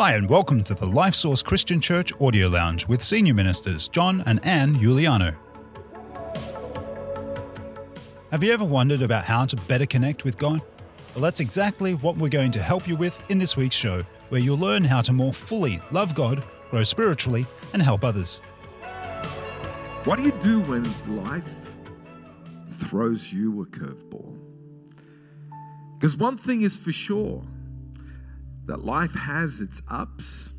Hi, and welcome to the Life Source Christian Church Audio Lounge with Senior Ministers John and Anne Giuliano. Have you ever wondered about how to better connect with God? Well, that's exactly what we're going to help you with in this week's show, where you'll learn how to more fully love God, grow spiritually, and help others. What do you do when life throws you a curveball? Because one thing is for sure that life has its ups,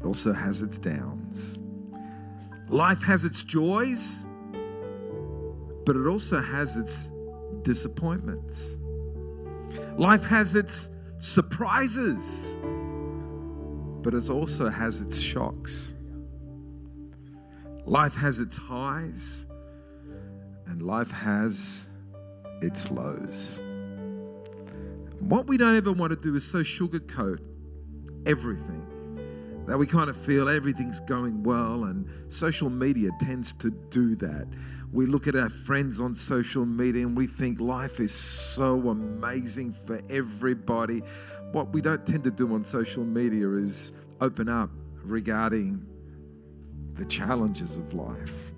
it also has its downs. Life has its joys, but it also has its disappointments. Life has its surprises, but it also has its shocks. Life has its highs, and life has its lows. What we don't ever want to do is so sugarcoat everything that we kind of feel everything's going well, and social media tends to do that. We look at our friends on social media and we think life is so amazing for everybody. What we don't tend to do on social media is open up regarding the challenges of life.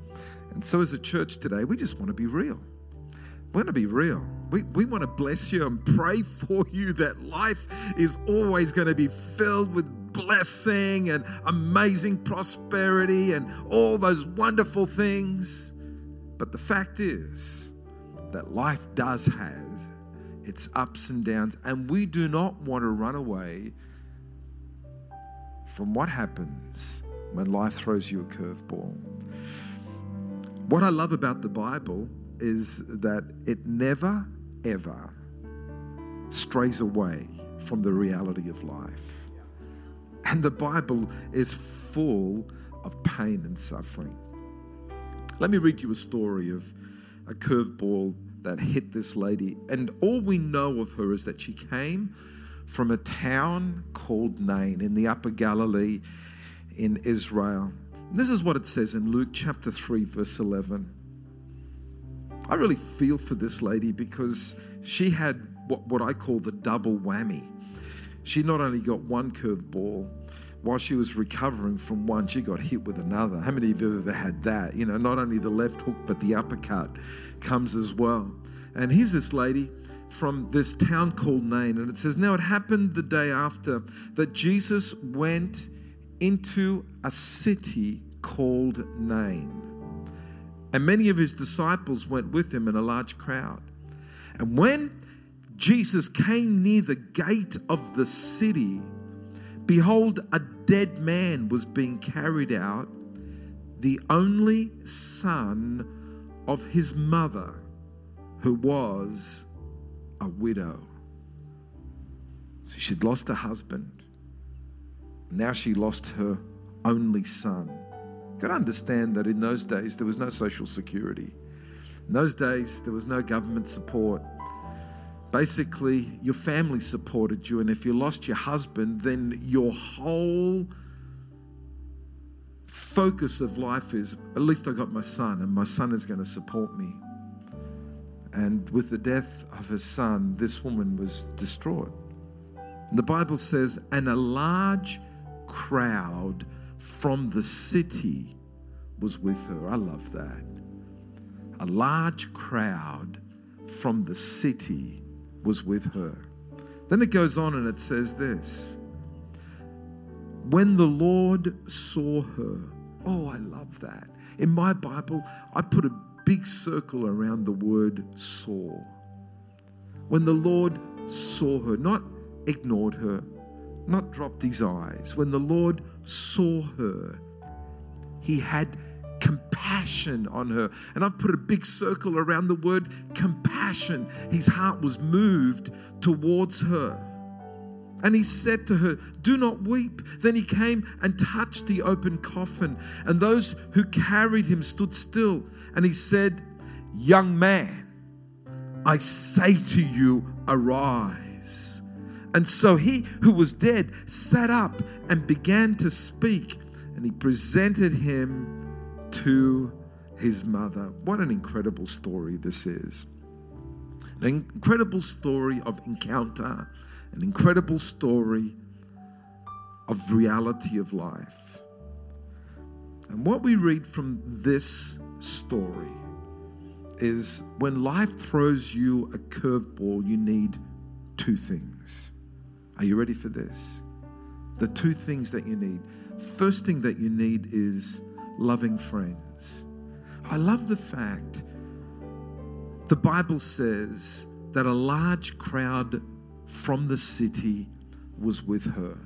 And so, as a church today, we just want to be real. We want to be real. We, we want to bless you and pray for you that life is always going to be filled with blessing and amazing prosperity and all those wonderful things. But the fact is that life does have its ups and downs, and we do not want to run away from what happens when life throws you a curveball. What I love about the Bible is that it never, ever strays away from the reality of life. And the Bible is full of pain and suffering. Let me read you a story of a curveball that hit this lady. And all we know of her is that she came from a town called Nain in the Upper Galilee in Israel. This is what it says in Luke chapter 3, verse 11. I really feel for this lady because she had what, what I call the double whammy. She not only got one curved ball, while she was recovering from one, she got hit with another. How many of you have ever had that? You know, not only the left hook, but the uppercut comes as well. And here's this lady from this town called Nain, and it says, Now it happened the day after that Jesus went into a city called Nain. And many of his disciples went with him in a large crowd. And when Jesus came near the gate of the city, behold, a dead man was being carried out, the only son of his mother, who was a widow. So she'd lost her husband. Now she lost her only son. Got to understand that in those days there was no social security. In those days there was no government support. Basically, your family supported you, and if you lost your husband, then your whole focus of life is at least I got my son, and my son is going to support me. And with the death of her son, this woman was distraught. And the Bible says, and a large crowd from the city was with her. I love that. A large crowd from the city was with her. Then it goes on and it says this When the Lord saw her, oh, I love that. In my Bible, I put a big circle around the word saw. When the Lord saw her, not ignored her, not dropped his eyes. When the Lord saw her, he had compassion on her. And I've put a big circle around the word compassion. His heart was moved towards her. And he said to her, Do not weep. Then he came and touched the open coffin, and those who carried him stood still. And he said, Young man, I say to you, arise. And so he who was dead sat up and began to speak, and he presented him to his mother. What an incredible story this is! An incredible story of encounter, an incredible story of reality of life. And what we read from this story is when life throws you a curveball, you need two things. Are you ready for this? The two things that you need. First thing that you need is loving friends. I love the fact the Bible says that a large crowd from the city was with her.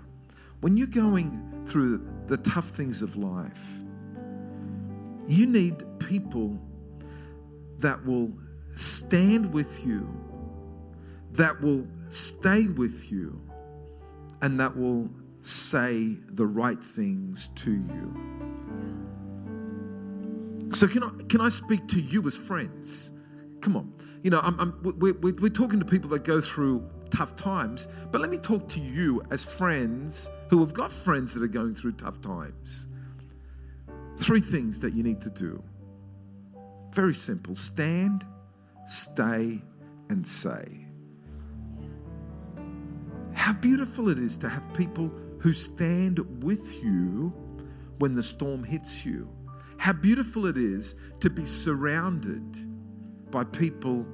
When you're going through the tough things of life, you need people that will stand with you, that will stay with you, and that will say the right things to you. So, can I, can I speak to you as friends? Come on. You know, I'm, I'm, we're, we're talking to people that go through tough times, but let me talk to you as friends who have got friends that are going through tough times. Three things that you need to do. Very simple stand, stay, and say. How beautiful it is to have people who stand with you when the storm hits you. How beautiful it is to be surrounded by people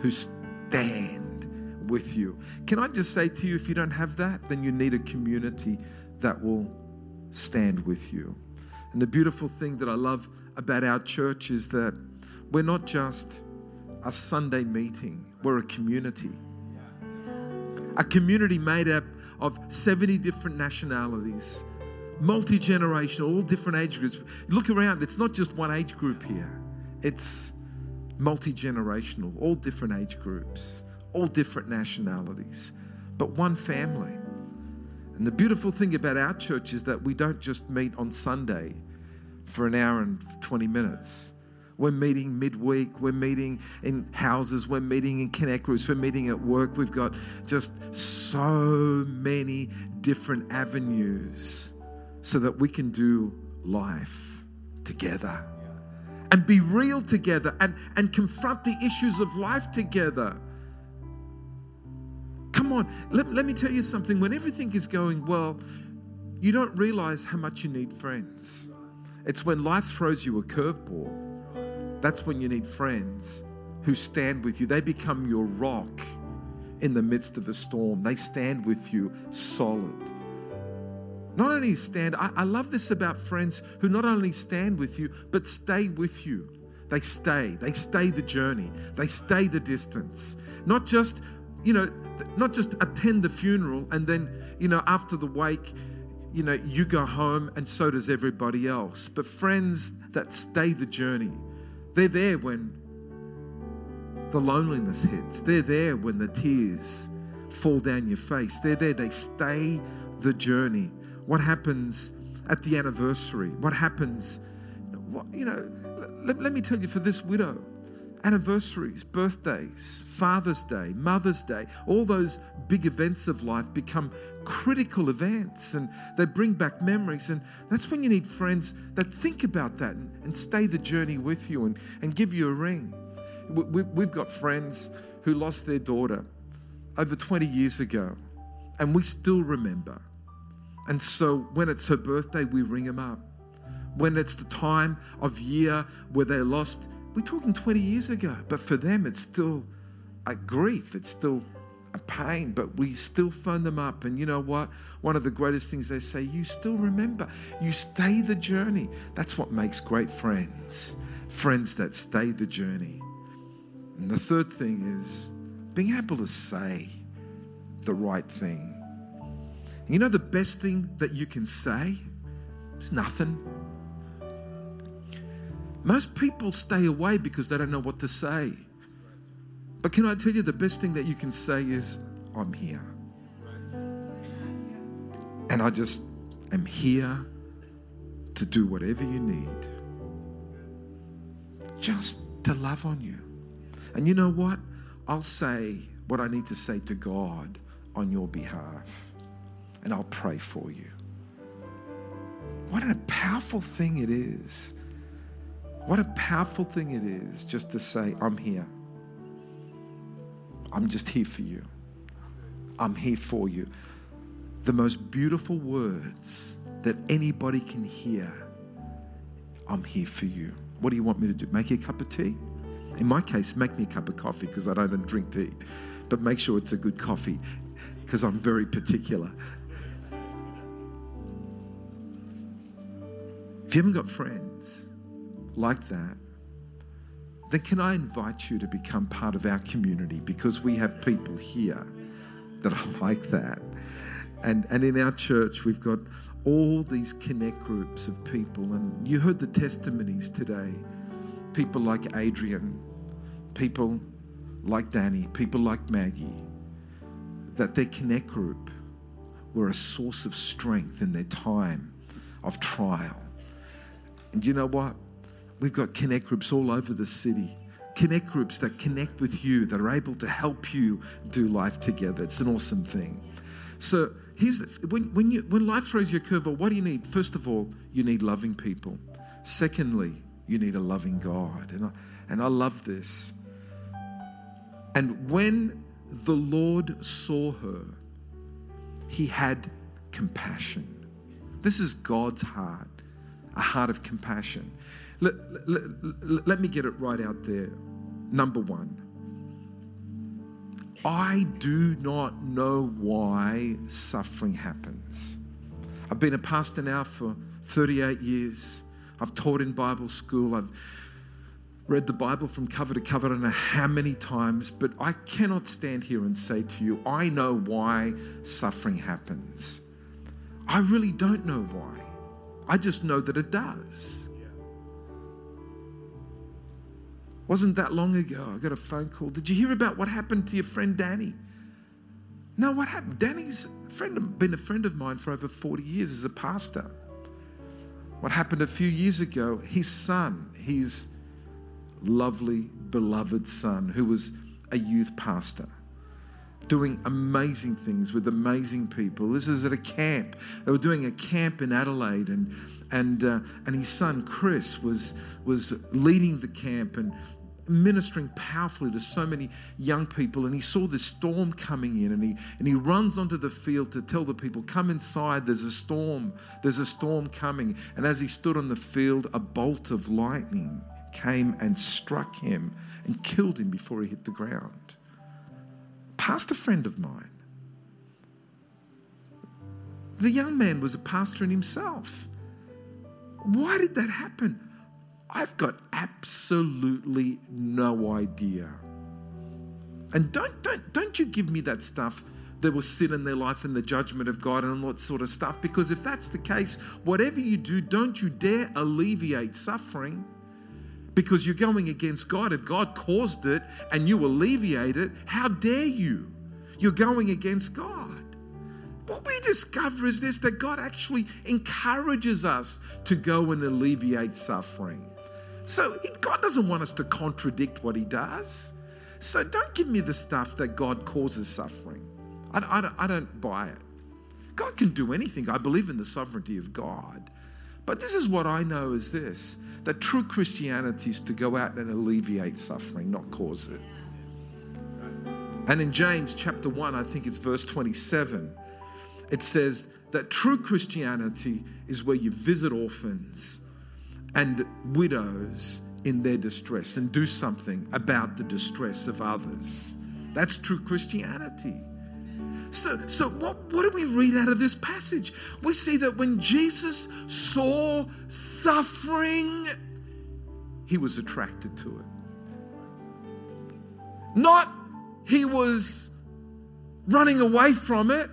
who stand with you. Can I just say to you, if you don't have that, then you need a community that will stand with you. And the beautiful thing that I love about our church is that we're not just a Sunday meeting, we're a community. A community made up of 70 different nationalities, multi generational, all different age groups. Look around, it's not just one age group here, it's multi generational, all different age groups, all different nationalities, but one family. And the beautiful thing about our church is that we don't just meet on Sunday for an hour and 20 minutes. We're meeting midweek. We're meeting in houses. We're meeting in connect groups. We're meeting at work. We've got just so many different avenues so that we can do life together and be real together and, and confront the issues of life together. Come on, let, let me tell you something. When everything is going well, you don't realize how much you need friends. It's when life throws you a curveball. That's when you need friends who stand with you. They become your rock in the midst of a storm. They stand with you solid. Not only stand, I, I, love this about friends who not only stand with you, but stay with you. They stay. They stay the journey. They stay the distance. Not just, you know, not just attend the funeral and then, you know, after the wake, you know, you go home and so does everybody else. But friends that stay the journey, they're there when the loneliness hits. They're there when the tears fall down your face. They're there. They stay the journey what happens at the anniversary, what happens, what, you know, let, let me tell you for this widow, anniversaries, birthdays, Father's Day, Mother's Day, all those big events of life become critical events and they bring back memories. And that's when you need friends that think about that and, and stay the journey with you and, and give you a ring. We, we've got friends who lost their daughter over 20 years ago, and we still remember. And so when it's her birthday, we ring them up. When it's the time of year where they lost, we're talking 20 years ago, but for them, it's still a grief, it's still a pain, but we still phone them up. And you know what? One of the greatest things they say, you still remember, you stay the journey. That's what makes great friends, friends that stay the journey. And the third thing is being able to say the right thing you know the best thing that you can say? is nothing. Most people stay away because they don't know what to say. But can I tell you the best thing that you can say is, I'm here. And I just am here to do whatever you need. Just to love on you. And you know what? I'll say what I need to say to God on your behalf and I'll pray for you. What a powerful thing it is. What a powerful thing it is just to say, I'm here. I'm just here for you. I'm here for you. the most beautiful words that anybody can hear I'm here for you. What do you want me to do? Make you a cup of tea? In my case, make me a cup of coffee because I don't drink tea. But make sure it's a good coffee because I'm very particular. If you haven't got friends like that, then can I invite you to become part of our community because we have people here that are like that. And, and in our church, we've got all these connect groups of people. And you heard the testimonies today. People like Adrian, people like Danny, people like Maggie, that their connect group were a source of strength in their time of trial. And you know what? We've got connect groups all over the city. Connect groups that connect with you, that are able to help you do life together. It's an awesome thing. So here's the, when, when, you, when life throws you a curveball, what do you need? First of all, you need loving people. Secondly, you need a loving God. And I, and I love this. And when the Lord saw her, he had compassion. This is God's heart, a heart of compassion. Let, let, let, me get it right out there. Number one, I do not know why suffering happens. I've been a pastor now for 38 years. I've taught in Bible school. I've read the Bible from cover to cover, I don't know how many times, but I cannot stand here and say to you, I know why suffering happens. I really don't know why. I just know that it does. Wasn't that long ago? I got a phone call. Did you hear about what happened to your friend Danny? No, what happened? Danny's friend, been a friend of mine for over 40 years as a pastor. What happened a few years ago? His son, his lovely, beloved son, who was a youth pastor, doing amazing things with amazing people. This is at a camp. They were doing a camp in Adelaide, and and uh, and his son Chris was was leading the camp and ministering powerfully to so many young people and he saw this storm coming in and he and he runs onto the field to tell the people come inside there's a storm there's a storm coming and as he stood on the field a bolt of lightning came and struck him and killed him before he hit the ground pastor friend of mine the young man was a pastor in himself why did that happen I've got absolutely no idea. And don't, don't, don't you give me that stuff that will sit in their life in the judgment of God and all that sort of stuff. Because if that's the case, whatever you do, don't you dare alleviate suffering because you're going against God. If God caused it and you alleviate it, how dare you? You're going against God. What we discover is this that God actually encourages us to go and alleviate suffering. So God doesn't want us to contradict what He does. So don't give me the stuff that God causes suffering. I, I, I don't buy it. God can do anything. I believe in the sovereignty of God. But this is what I know is this that true Christianity is to go out and alleviate suffering, not cause it. And in James chapter 1, I think it's verse 27, it says that true Christianity is where you visit orphans and widows in their distress and do something about the distress of others. That's true Christianity. So, so what, what do we read out of this passage? We see that when Jesus saw suffering, he was attracted to it. Not he was running away from it,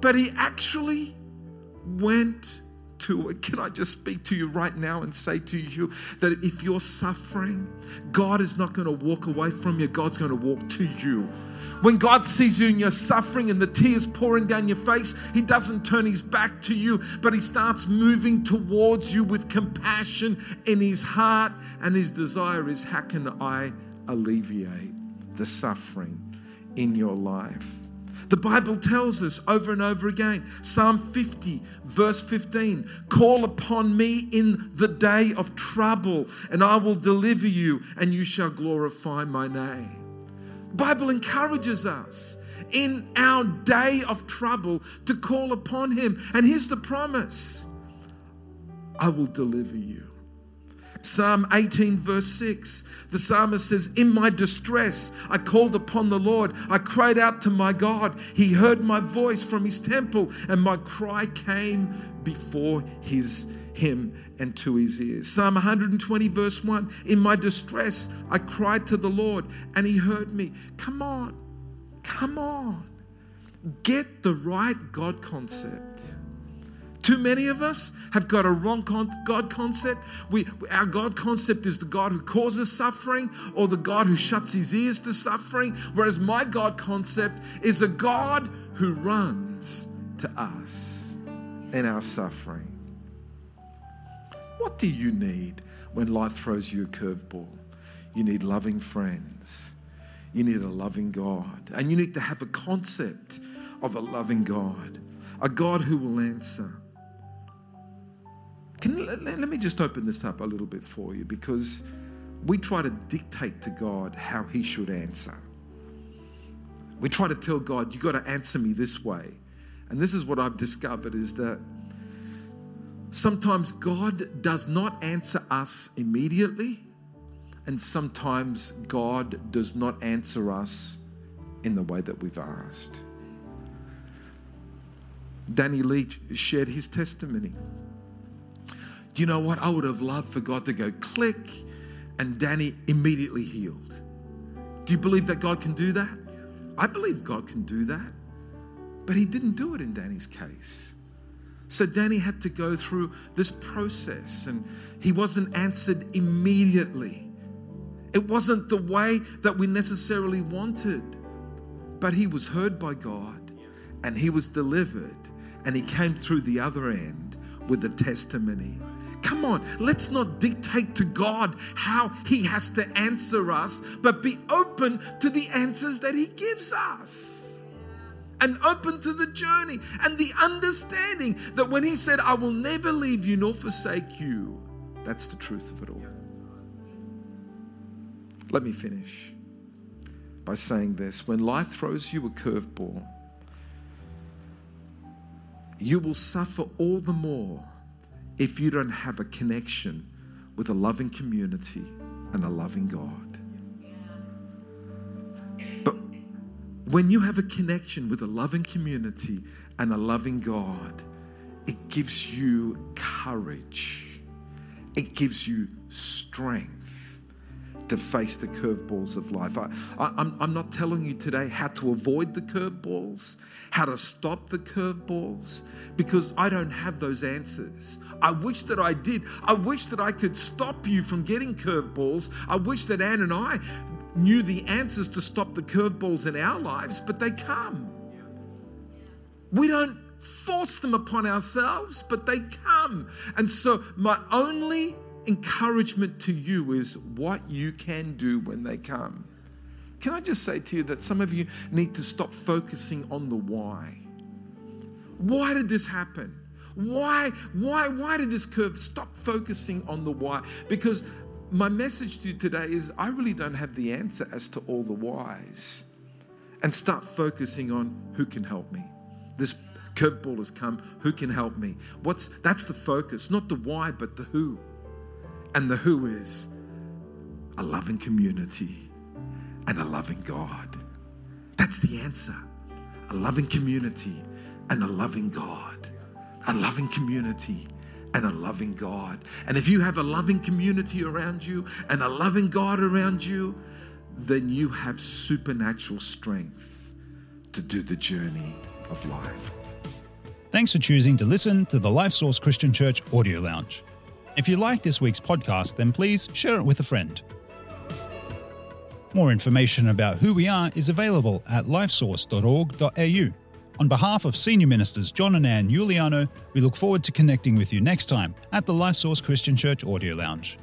but he actually went to it. Can I just speak to you right now and say to you that if you're suffering, God is not going to walk away from you, God's going to walk to you. When God sees you in your suffering and the tears pouring down your face, He doesn't turn His back to you, but He starts moving towards you with compassion in His heart. And His desire is, how can I alleviate the suffering in your life? The Bible tells us over and over again Psalm 50, verse 15 Call upon me in the day of trouble, and I will deliver you, and you shall glorify my name. The Bible encourages us in our day of trouble to call upon Him. And here's the promise I will deliver you. Psalm 18, verse 6, the psalmist says, In my distress, I called upon the Lord. I cried out to my God. He heard my voice from his temple, and my cry came before his him and to his ears. Psalm 120, verse 1 In my distress, I cried to the Lord, and he heard me. Come on, come on. Get the right God concept. Too many of us have got a wrong God concept. We, our God concept is the God who causes suffering or the God who shuts his ears to suffering, whereas my God concept is a God who runs to us in our suffering. What do you need when life throws you a curveball? You need loving friends. You need a loving God. And you need to have a concept of a loving God, a God who will answer. Can, let, let me just open this up a little bit for you because we try to dictate to God how He should answer. We try to tell God, you got to answer me this way. And this is what I've discovered is that Sometimes God does not answer us immediately, and sometimes God does not answer us in the way that we've asked. Danny Leach shared his testimony. Do you know what? I would have loved for God to go click and Danny immediately healed. Do you believe that God can do that? I believe God can do that. But He didn't do it in Danny's case. So Danny had to go through this process and he wasn't answered immediately. It wasn't the way that we necessarily wanted, but he was heard by God and he was delivered and he came through the other end with a testimony. Come on, let's not dictate to God how He has to answer us, but be open to the answers that He gives us and open to the journey and the understanding that when He said, I will never leave you nor forsake you, that's the truth of it all. Let me finish by saying this when life throws you a curveball, you will suffer all the more if you don't have a connection with a loving community and a loving God. But When you have a connection with a loving community and a loving God, it gives you courage, it gives you strength to face the curveballs of life. I, am not telling you today how to avoid the curveballs, how to stop the curveballs, because I don't have those answers. I wish that I did. I wish that I could stop you from getting curveballs. I wish that Anne and I knew the answers to stop the curveballs in our lives, but they come. We don't force them upon ourselves, but they come. And so, my only encouragement to you is what you can do when they come. Can I just say to you that some of you need to stop focusing on the why? Why did this happen? Why, why, why did this curve? Stop focusing on the why. Because my message to you today is I really don't have the answer as to all the whys. And start focusing on who can help me. This curveball has come. Who can help me? What's that's the focus, not the why, but the who. And the who is a loving community and a loving God. That's the answer. A loving community and a loving God. A loving community and a loving God. And if you have a loving community around you and a loving God around you, then you have supernatural strength to do the journey of life. Thanks for choosing to listen to the Life Source Christian Church Audio Lounge. If you like this week's podcast, then please share it with a friend. More information about who we are is available at lifesource.org.au. On behalf of Senior Ministers John and Anne Giuliano, we look forward to connecting with you next time at the Life Source Christian Church Audio Lounge.